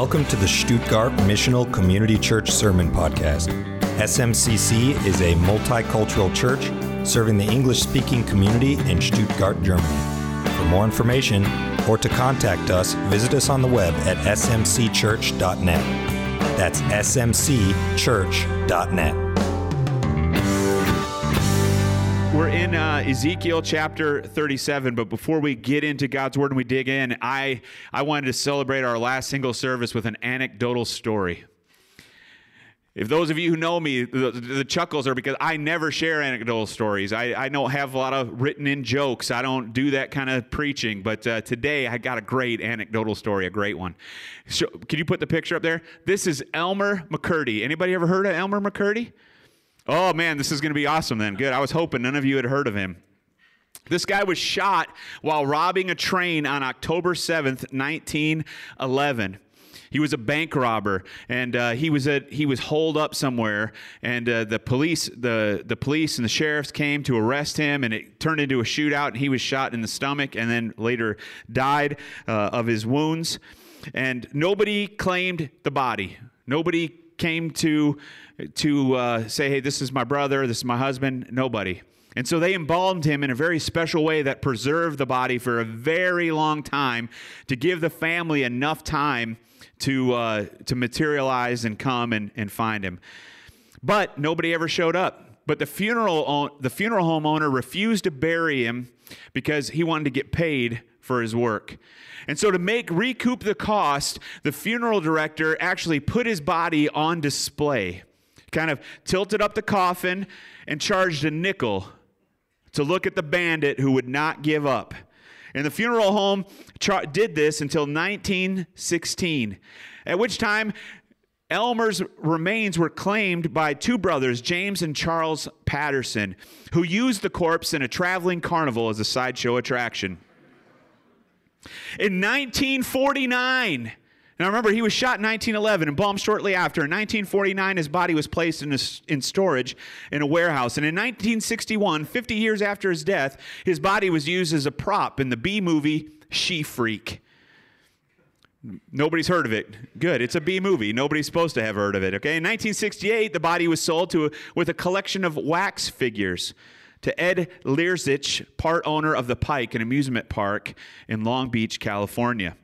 Welcome to the Stuttgart Missional Community Church Sermon Podcast. SMCC is a multicultural church serving the English speaking community in Stuttgart, Germany. For more information or to contact us, visit us on the web at smcchurch.net. That's smcchurch.net. We're in uh, Ezekiel chapter 37, but before we get into God's word and we dig in, I, I wanted to celebrate our last single service with an anecdotal story. If those of you who know me, the, the, chuckles are because I never share anecdotal stories. I, I don't have a lot of written in jokes. I don't do that kind of preaching. But uh, today I got a great anecdotal story, a great one. So, can you put the picture up there? This is Elmer McCurdy. Anybody ever heard of Elmer McCurdy? Oh man, this is going to be awesome then. Good. I was hoping none of you had heard of him. This guy was shot while robbing a train on October 7th, 1911 he was a bank robber and uh, he was at he was holed up somewhere and uh, the police the the police and the sheriffs came to arrest him and it turned into a shootout and he was shot in the stomach and then later died uh, of his wounds and nobody claimed the body nobody came to to uh, say, hey, this is my brother, this is my husband. Nobody. And so they embalmed him in a very special way that preserved the body for a very long time to give the family enough time to, uh, to materialize and come and, and find him. But nobody ever showed up. But the funeral, the funeral home owner refused to bury him because he wanted to get paid for his work. And so, to make recoup the cost, the funeral director actually put his body on display kind of tilted up the coffin and charged a nickel to look at the bandit who would not give up. And the funeral home char- did this until 1916, at which time Elmer's remains were claimed by two brothers, James and Charles Patterson, who used the corpse in a traveling carnival as a sideshow attraction. In 1949, now remember, he was shot in 1911 and bombed shortly after. In 1949, his body was placed in, a, in storage in a warehouse. And in 1961, 50 years after his death, his body was used as a prop in the B movie She Freak. Nobody's heard of it. Good. It's a B movie. Nobody's supposed to have heard of it. Okay. In 1968, the body was sold to with a collection of wax figures to Ed Lierzich, part owner of the Pike, an amusement park in Long Beach, California.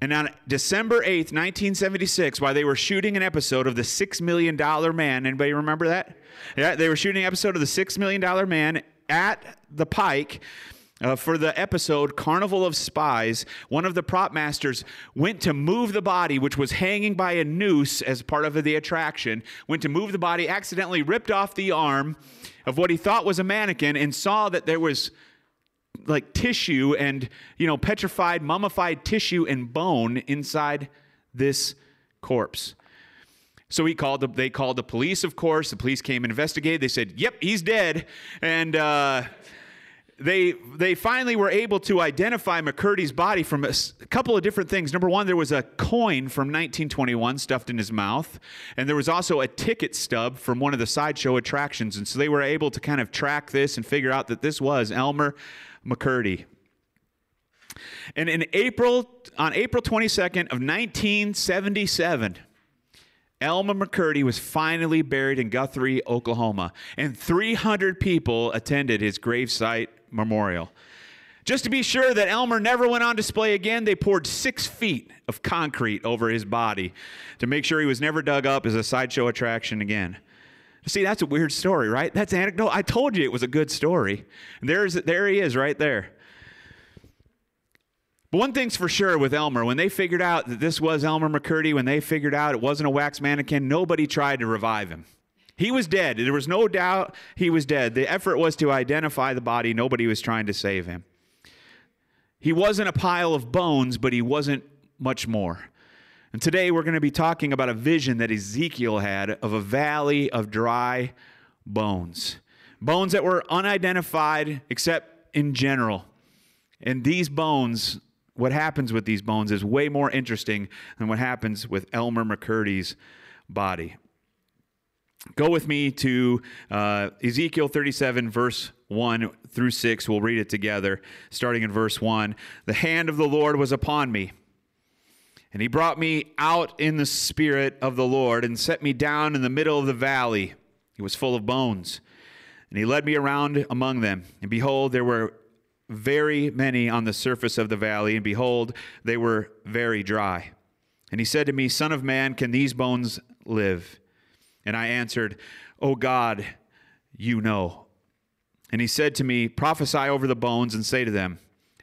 And on December 8th, 1976, while they were shooting an episode of The Six Million Dollar Man, anybody remember that? Yeah, they were shooting an episode of The Six Million Dollar Man at the Pike. Uh, for the episode Carnival of Spies, one of the prop masters went to move the body, which was hanging by a noose as part of the attraction, went to move the body, accidentally ripped off the arm of what he thought was a mannequin, and saw that there was like tissue and you know petrified mummified tissue and bone inside this corpse. So he called the, they called the police of course. The police came and investigated. They said yep he's dead. And uh, they they finally were able to identify McCurdy's body from a, a, couple of different things. Number one, there was a coin from 1921 stuffed in his mouth, and there was also a ticket stub from one of the sideshow attractions. And so they were able to kind of track this and figure out that this was Elmer McCurdy. And in April, on April 22nd of 1977, Elmer McCurdy was finally buried in Guthrie, Oklahoma, and 300 people attended his gravesite memorial. Just to be sure that Elmer never went on display again, they poured six feet of concrete over his body to make sure he was never dug up as a sideshow attraction again. See, that's a weird story, right? That's anecdote. I told you it was a good story. There's, there he is right there. But one thing's for sure with Elmer, when they figured out that this was Elmer McCurdy, when they figured out it wasn't a wax mannequin, nobody tried to revive him. He was dead. There was no doubt he was dead. The effort was to identify the body. Nobody was trying to save him. He wasn't a pile of bones, but he wasn't much more. And today we're going to be talking about a vision that Ezekiel had of a valley of dry bones. Bones that were unidentified except in general. And these bones, what happens with these bones is way more interesting than what happens with Elmer McCurdy's body. Go with me to uh, Ezekiel 37, verse 1 through 6. We'll read it together, starting in verse 1. The hand of the Lord was upon me And he brought me out in the spirit of the Lord and set me down in the middle of the valley. It was full of bones. And he led me around among them. And behold, there were very many on the surface of the valley, and behold, they were very dry. And he said to me, Son of man, can these bones live? And I answered, O God, you know. And he said to me, Prophesy over the bones and say to them,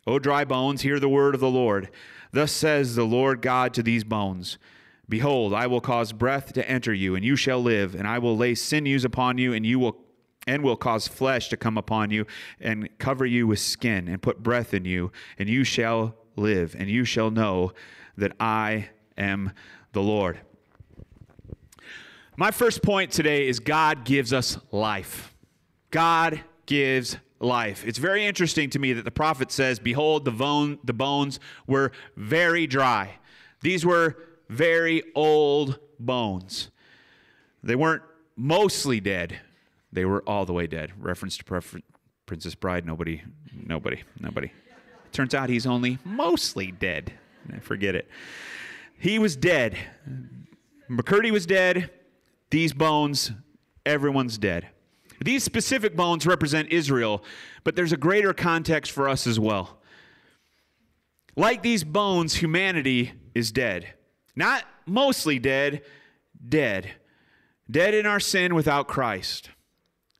O dry bones, hear the word of the Lord. Thus says the Lord God to these bones Behold, I will cause breath to enter you, and you shall live, and I will lay sinews upon you, and you will and will cause flesh to come upon you and cover you with skin and put breath in you and you shall live and you shall know that I am the Lord. My first point today is God gives us life. God gives life. It's very interesting to me that the prophet says, Behold, the, bone, the bones were very dry. These were very old bones. They weren't mostly dead, they were all the way dead. Reference to Prefer- Princess Bride. Nobody, nobody, nobody. Turns out he's only mostly dead. Eh, forget it. He was dead. McCurdy was dead. These bones, everyone's dead. These specific bones represent Israel, but there's a greater context for us as well. Like these bones, humanity is dead. Not mostly dead, dead. Dead in our sin without Christ.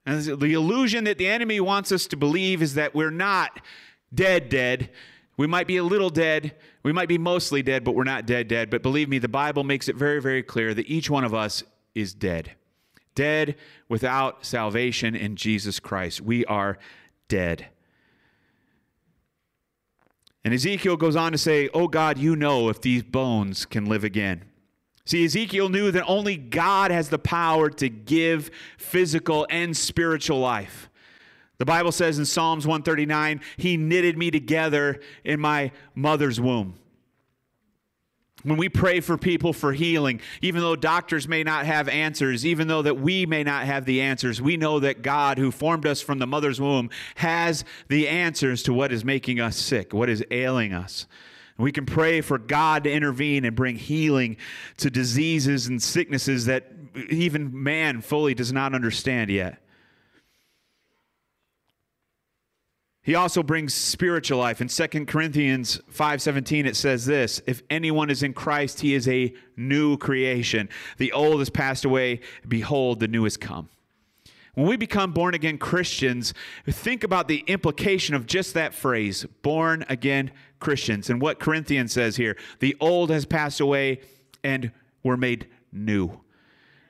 And the illusion that the enemy wants us to believe is that we're not dead, dead. We might be a little dead. We might be mostly dead, but we're not dead, dead. But believe me, the Bible makes it very, very clear that each one of us is dead. Dead without salvation in Jesus Christ. We are dead. And Ezekiel goes on to say, Oh God, you know if these bones can live again. See, Ezekiel knew that only God has the power to give physical and spiritual life. The Bible says in Psalms 139, He knitted me together in my mother's womb. When we pray for people for healing, even though doctors may not have answers, even though that we may not have the answers, we know that God who formed us from the mother's womb has the answers to what is making us sick, what is ailing us. We can pray for God to intervene and bring healing to diseases and sicknesses that even man fully does not understand yet. He also brings spiritual life. In 2 Corinthians 5:17 it says this, if anyone is in Christ, he is a new creation. The old has passed away, behold the new has come. When we become born again Christians, think about the implication of just that phrase, born again Christians. And what Corinthians says here, the old has passed away and we're made new.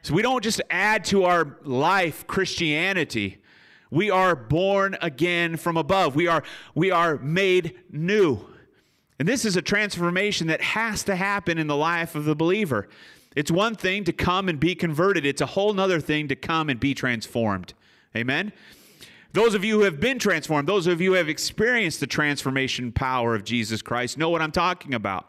So we don't just add to our life Christianity, we are born again from above. We are, we are made new. And this is a transformation that has to happen in the life of the believer. It's one thing to come and be converted, it's a whole other thing to come and be transformed. Amen? Those of you who have been transformed, those of you who have experienced the transformation power of Jesus Christ, know what I'm talking about.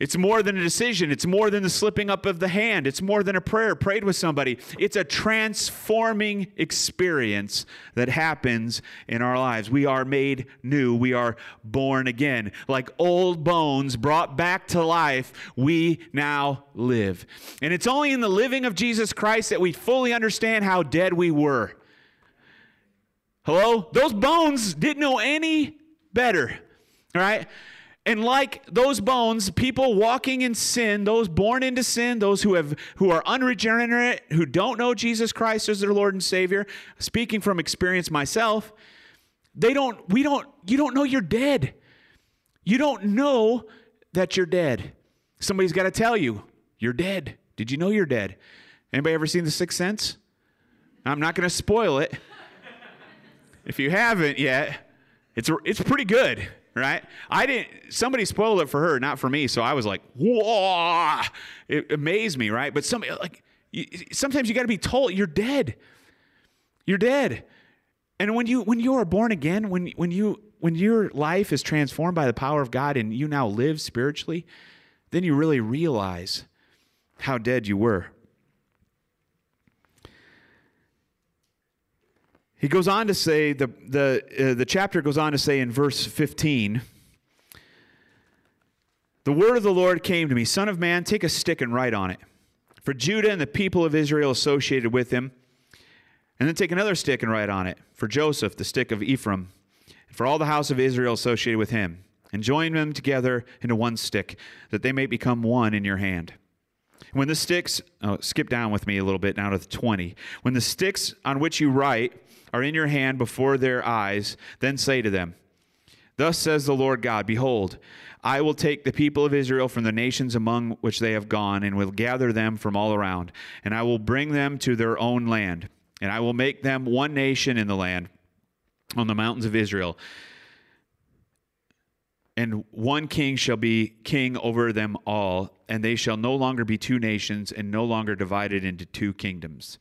It's more than a decision. It's more than the slipping up of the hand. It's more than a prayer prayed with somebody. It's a transforming experience that happens in our lives. We are made new. We are born again. Like old bones brought back to life, we now live. And it's only in the living of Jesus Christ that we fully understand how dead we were. Hello? Those bones didn't know any better. All right? And like those bones, people walking in sin, those born into sin, those who have who are unregenerate, who don't know Jesus Christ as their Lord and Savior, speaking from experience myself, they don't we don't you don't know you're dead. You don't know that you're dead. Somebody's got to tell you, you're dead. Did you know you're dead? Anybody ever seen The Sixth Sense? I'm not going to spoil it. if you haven't yet, it's it's pretty good right? I didn't, somebody spoiled it for her, not for me. So I was like, whoa, it amazed me, right? But somebody, like, sometimes you got to be told you're dead. You're dead. And when you, when you are born again, when, when you, when your life is transformed by the power of God and you now live spiritually, then you really realize how dead you were. He goes on to say, the, the, uh, the chapter goes on to say in verse 15, The word of the Lord came to me Son of man, take a stick and write on it. For Judah and the people of Israel associated with him. And then take another stick and write on it. For Joseph, the stick of Ephraim. And for all the house of Israel associated with him. And join them together into one stick, that they may become one in your hand. When the sticks, oh, skip down with me a little bit now to the 20. When the sticks on which you write are in your hand before their eyes, then say to them, Thus says the Lord God, Behold, I will take the people of Israel from the nations among which they have gone, and will gather them from all around, and I will bring them to their own land, and I will make them one nation in the land on the mountains of Israel. And one king shall be king over them all, and they shall no longer be two nations, and no longer divided into two kingdoms.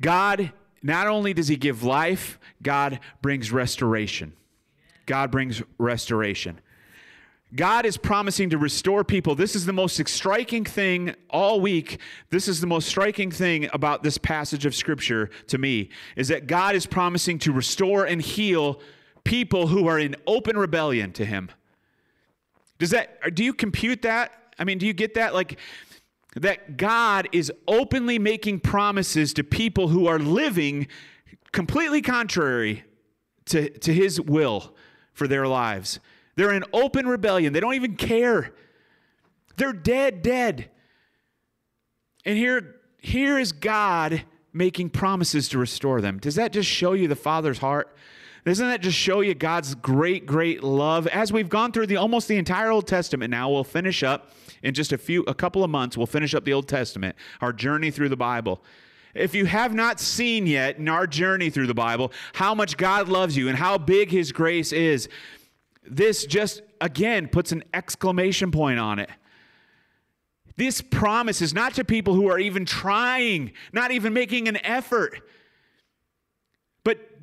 God, not only does He give life, God brings restoration. God brings restoration. God is promising to restore people. This is the most striking thing all week. This is the most striking thing about this passage of scripture to me is that God is promising to restore and heal people who are in open rebellion to him. Does that do you compute that? I mean, do you get that like that God is openly making promises to people who are living completely contrary to, to his will for their lives. They're in open rebellion. They don't even care. They're dead, dead. And here, here is God making promises to restore them. Does that just show you the Father's heart? Doesn't that just show you God's great, great love? As we've gone through the almost the entire Old Testament now, we'll finish up in just a few a couple of months, we'll finish up the Old Testament, our journey through the Bible. If you have not seen yet in our journey through the Bible how much God loves you and how big his grace is, this just again puts an exclamation point on it. This promise is not to people who are even trying, not even making an effort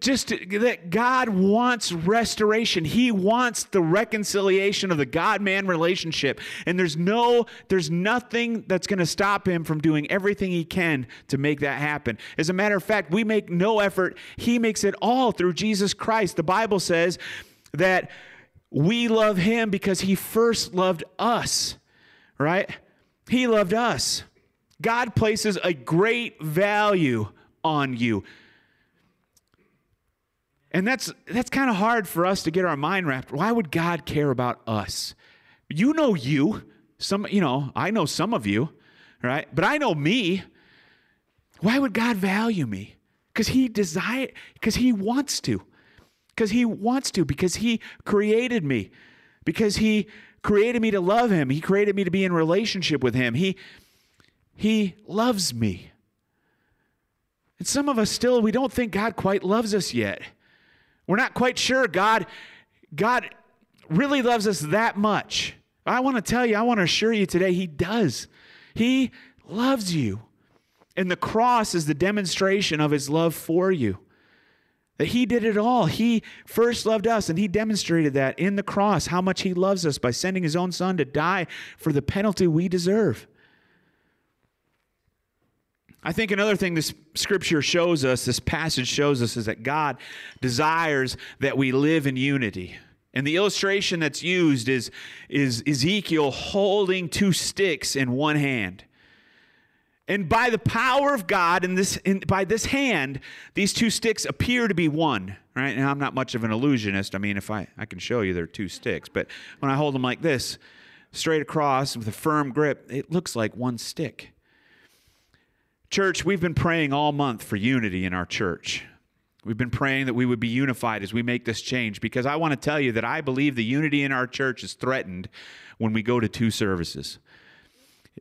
just that God wants restoration. He wants the reconciliation of the God man relationship. And there's no, there's nothing that's going to stop him from doing everything he can to make that happen. As a matter of fact, we make no effort. He makes it all through Jesus Christ. The Bible says that we love him because he first loved us, right? He loved us. God places a great value on you. And that's that's kind of hard for us to get our mind wrapped. Why would God care about us? You know you. Some, you know, I know some of you, right? But I know me. Why would God value me? Because he desire because he wants to. Because he wants to, because he created me. Because he created me to love him. He created me to be in relationship with him. He he loves me. And some of us still we don't think God quite loves us yet. We're not quite sure God, God really loves us that much. I want to tell you, I want to assure you today, He does. He loves you. And the cross is the demonstration of His love for you. That He did it all. He first loved us, and He demonstrated that in the cross, how much He loves us by sending His own Son to die for the penalty we deserve. I think another thing this scripture shows us, this passage shows us, is that God desires that we live in unity. And the illustration that's used is, is Ezekiel holding two sticks in one hand. And by the power of God, and this, in, by this hand, these two sticks appear to be one. Right? And I'm not much of an illusionist. I mean, if I, I can show you they're two sticks, but when I hold them like this, straight across with a firm grip, it looks like one stick. Church, we've been praying all month for unity in our church. We've been praying that we would be unified as we make this change because I want to tell you that I believe the unity in our church is threatened when we go to two services.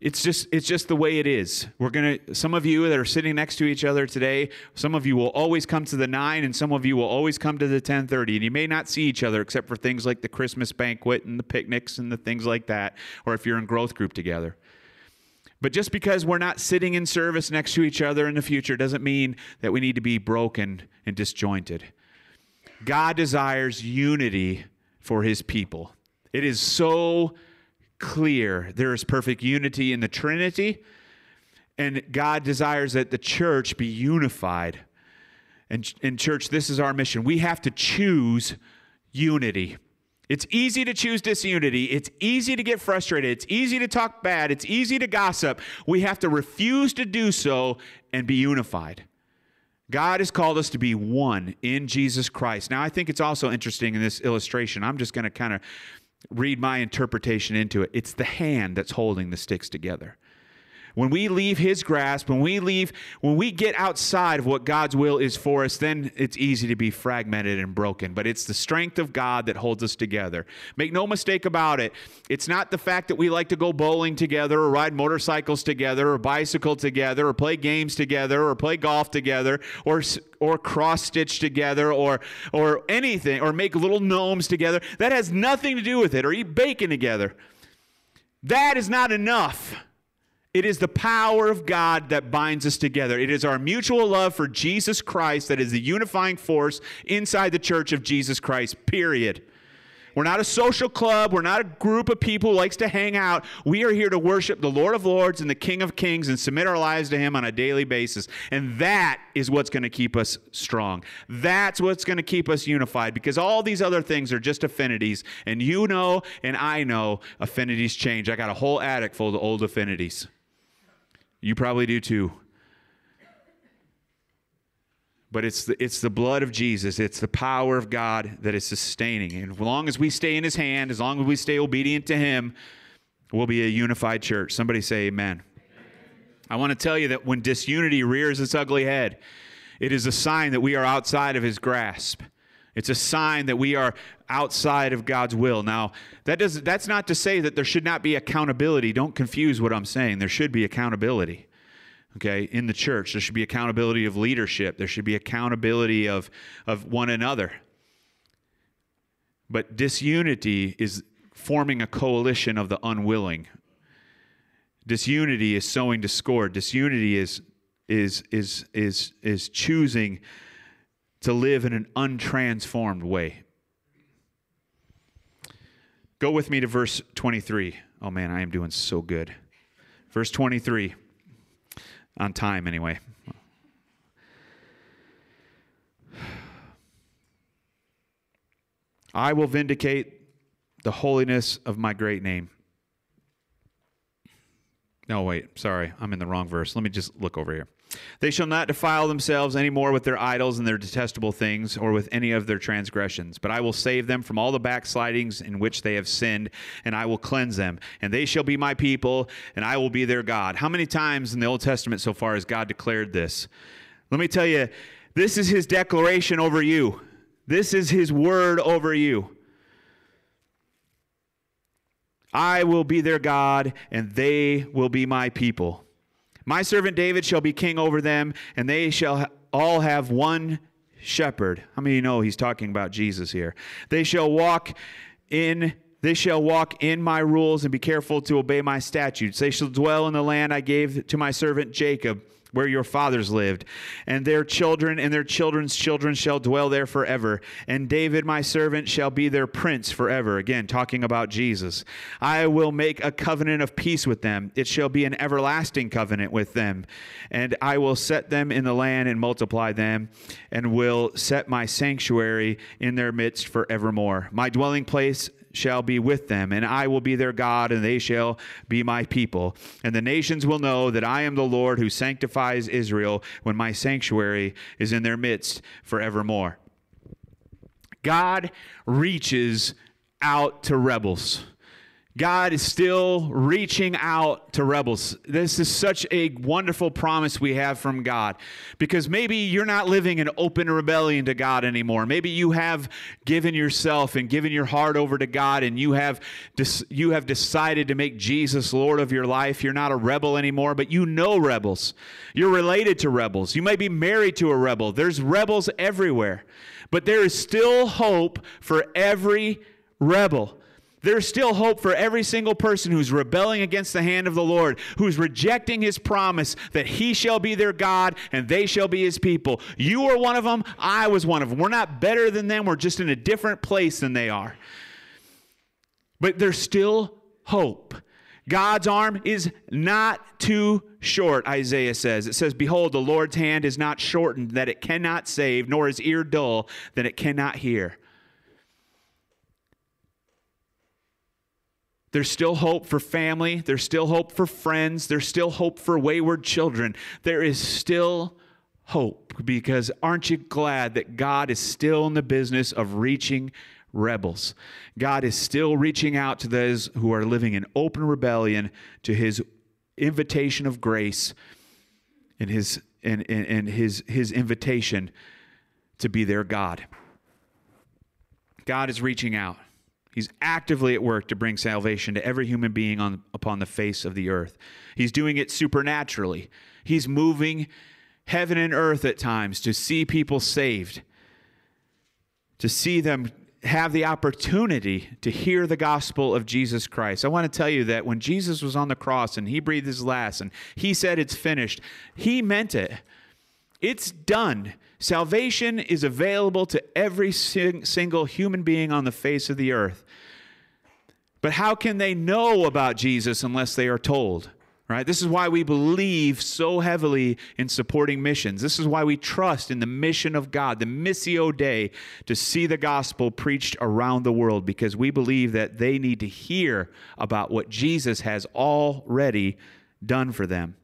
It's just it's just the way it is. We're going to some of you that are sitting next to each other today, some of you will always come to the 9 and some of you will always come to the 10:30 and you may not see each other except for things like the Christmas banquet and the picnics and the things like that or if you're in growth group together. But just because we're not sitting in service next to each other in the future doesn't mean that we need to be broken and disjointed. God desires unity for his people. It is so clear there is perfect unity in the Trinity, and God desires that the church be unified. And in church, this is our mission. We have to choose unity. It's easy to choose disunity. It's easy to get frustrated. It's easy to talk bad. It's easy to gossip. We have to refuse to do so and be unified. God has called us to be one in Jesus Christ. Now, I think it's also interesting in this illustration. I'm just going to kind of read my interpretation into it. It's the hand that's holding the sticks together. When we leave his grasp, when we leave, when we get outside of what God's will is for us, then it's easy to be fragmented and broken. But it's the strength of God that holds us together. Make no mistake about it. It's not the fact that we like to go bowling together or ride motorcycles together or bicycle together or play games together or play golf together or or cross stitch together or or anything or make little gnomes together. That has nothing to do with it or eat bacon together. That is not enough. It is the power of God that binds us together. It is our mutual love for Jesus Christ that is the unifying force inside the church of Jesus Christ, period. We're not a social club. We're not a group of people who likes to hang out. We are here to worship the Lord of Lords and the King of Kings and submit our lives to Him on a daily basis. And that is what's going to keep us strong. That's what's going to keep us unified because all these other things are just affinities. And you know, and I know, affinities change. I got a whole attic full of old affinities. You probably do too. But it's the, it's the blood of Jesus. It's the power of God that is sustaining. And as long as we stay in his hand, as long as we stay obedient to him, we'll be a unified church. Somebody say amen. amen. I want to tell you that when disunity rears its ugly head, it is a sign that we are outside of his grasp. It's a sign that we are outside of God's will. Now, that does that's not to say that there should not be accountability. Don't confuse what I'm saying. There should be accountability. Okay, in the church, there should be accountability of leadership. There should be accountability of of one another. But disunity is forming a coalition of the unwilling. Disunity is sowing discord. Disunity is is is is is choosing to live in an untransformed way. Go with me to verse 23. Oh man, I am doing so good. Verse 23. On time, anyway. I will vindicate the holiness of my great name. No, wait, sorry, I'm in the wrong verse. Let me just look over here. They shall not defile themselves any more with their idols and their detestable things, or with any of their transgressions. But I will save them from all the backslidings in which they have sinned, and I will cleanse them. And they shall be my people, and I will be their God. How many times in the Old Testament so far has God declared this? Let me tell you, this is his declaration over you. This is his word over you. I will be their God, and they will be my people. My servant David shall be king over them, and they shall all have one shepherd. How many you know he's talking about Jesus here? They shall walk in they shall walk in my rules and be careful to obey my statutes. They shall dwell in the land I gave to my servant Jacob where your fathers lived, and their children and their children's children shall dwell there forever. And David, my servant, shall be their prince forever. Again, talking about Jesus. I will make a covenant of peace with them. It shall be an everlasting covenant with them. And I will set them in the land and multiply them, and will set my sanctuary in their midst forevermore. My dwelling place shall be with them, and I will be their God, and they shall be my people. And the nations will know that I am the Lord who sanctifies Israel when my sanctuary is in their midst forevermore. God reaches out to rebels. God is still reaching out to rebels. This is such a wonderful promise we have from God because maybe you're not living in open rebellion to God anymore. Maybe you have given yourself and given your heart over to God and you have you have decided to make Jesus Lord of your life. You're not a rebel anymore, but you know rebels. You're related to rebels. You may be married to a rebel. There's rebels everywhere. But there is still hope for every rebel. There's still hope for every single person who's rebelling against the hand of the Lord, who's rejecting his promise that he shall be their God and they shall be his people. You are one of them. I was one of them. We're not better than them. We're just in a different place than they are. But there's still hope. God's arm is not too short, Isaiah says. It says, Behold, the Lord's hand is not shortened that it cannot save, nor his ear dull that it cannot hear. There's still hope for family. There's still hope for friends. There's still hope for wayward children. There is still hope because aren't you glad that God is still in the business of reaching rebels? God is still reaching out to those who are living in open rebellion to his invitation of grace and his and, and, and his his invitation to be their God. God is reaching out. He's actively at work to bring salvation to every human being on, upon the face of the earth. He's doing it supernaturally. He's moving heaven and earth at times to see people saved, to see them have the opportunity to hear the gospel of Jesus Christ. I want to tell you that when Jesus was on the cross and he breathed his last and he said it's finished, he meant it. It's done. Salvation is available to every sing- single human being on the face of the earth. But how can they know about Jesus unless they are told? Right? This is why we believe so heavily in supporting missions. This is why we trust in the mission of God, the Missio Dei, to see the gospel preached around the world because we believe that they need to hear about what Jesus has already done for them.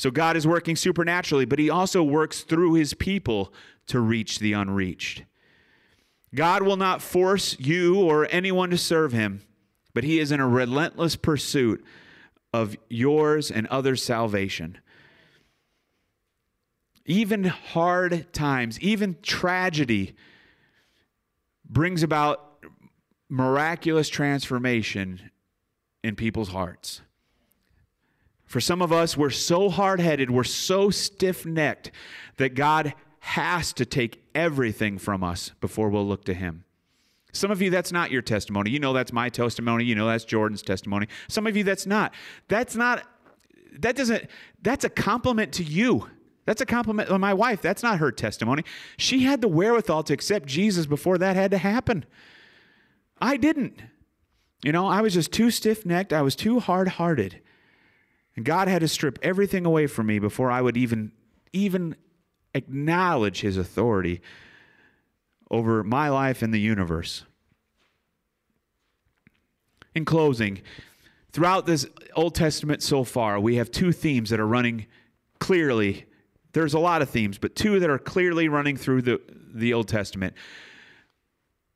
So God is working supernaturally, but He also works through His people to reach the unreached. God will not force you or anyone to serve Him, but He is in a relentless pursuit of yours and others' salvation. Even hard times, even tragedy brings about miraculous transformation in people's hearts. For some of us, we're so hard headed, we're so stiff necked that God has to take everything from us before we'll look to Him. Some of you, that's not your testimony. You know that's my testimony. You know that's Jordan's testimony. Some of you, that's not. That's not, that doesn't, that's a compliment to you. That's a compliment to my wife. That's not her testimony. She had the wherewithal to accept Jesus before that had to happen. I didn't. You know, I was just too stiff necked. I was too hard hearted. And God had to strip everything away from me before I would even even acknowledge his authority over my life and the universe. In closing, throughout this Old Testament so far, we have two themes that are running clearly. There's a lot of themes, but two that are clearly running through the, the Old Testament.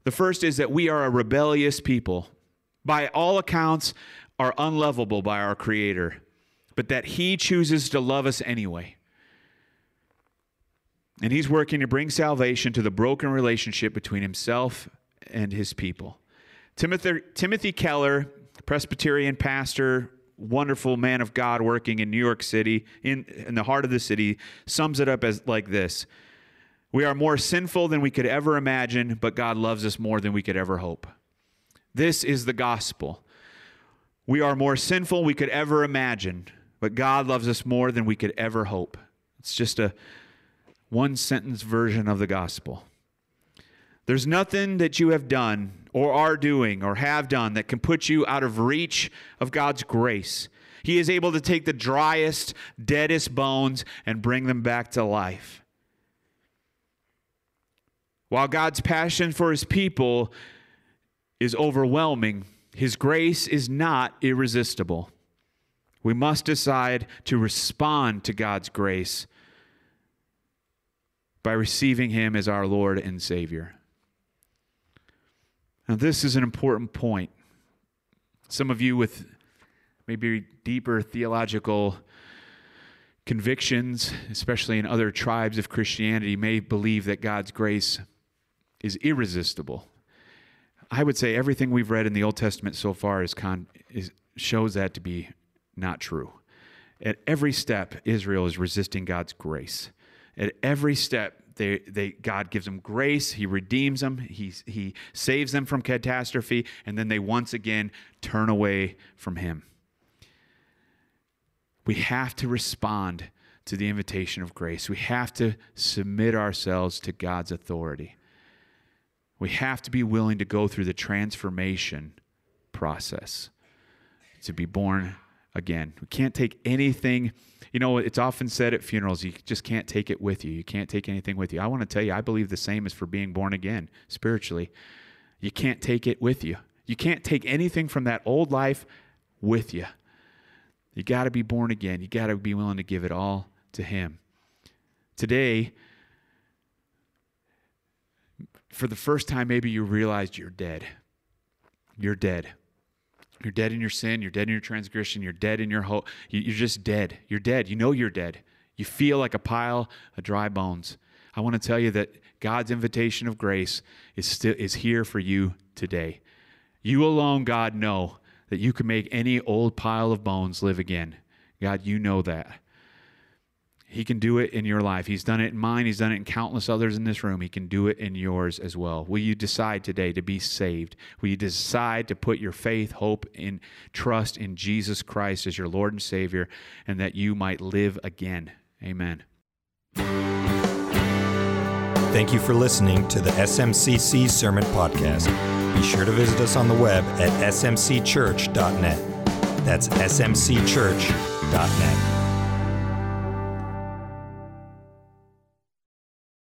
The first is that we are a rebellious people. By all accounts, are unlovable by our Creator but that He chooses to love us anyway. And He's working to bring salvation to the broken relationship between Himself and His people. Timothy, Timothy Keller, Presbyterian pastor, wonderful man of God working in New York City, in, in the heart of the city, sums it up as like this We are more sinful than we could ever imagine, but God loves us more than we could ever hope. This is the gospel. We are more sinful we could ever imagine, but God loves us more than we could ever hope. It's just a one sentence version of the gospel. There's nothing that you have done or are doing or have done that can put you out of reach of God's grace. He is able to take the driest, deadest bones and bring them back to life. While God's passion for his people is overwhelming, his grace is not irresistible. We must decide to respond to God's grace by receiving Him as our Lord and Savior. Now, this is an important point. Some of you with maybe deeper theological convictions, especially in other tribes of Christianity, may believe that God's grace is irresistible. I would say everything we've read in the Old Testament so far is, con- is shows that to be not true. At every step, Israel is resisting God's grace. At every step, they, they, God gives them grace. He redeems them. He, he saves them from catastrophe. And then they once again turn away from Him. We have to respond to the invitation of grace. We have to submit ourselves to God's authority. We have to be willing to go through the transformation process to be born again. We can't take anything. You know, it's often said at funerals, you just can't take it with you. You can't take anything with you. I want to tell you, I believe the same is for being born again spiritually. You can't take it with you. You can't take anything from that old life with you. You got to be born again. You got to be willing to give it all to Him. Today, for the first time, maybe you realized you're dead. You're dead. You're dead in your sin. You're dead in your transgression. You're dead in your hope. You're just dead. You're dead. You know you're dead. You feel like a pile of dry bones. I want to tell you that God's invitation of grace is still is here for you today. You alone, God, know that you can make any old pile of bones live again. God, you know that. He can do it in your life. He's done it in mine. He's done it in countless others in this room. He can do it in yours as well. Will you decide today to be saved? Will you decide to put your faith, hope, and trust in Jesus Christ as your Lord and Savior and that you might live again? Amen. Thank you for listening to the SMCC Sermon Podcast. Be sure to visit us on the web at smcchurch.net. That's smcchurch.net.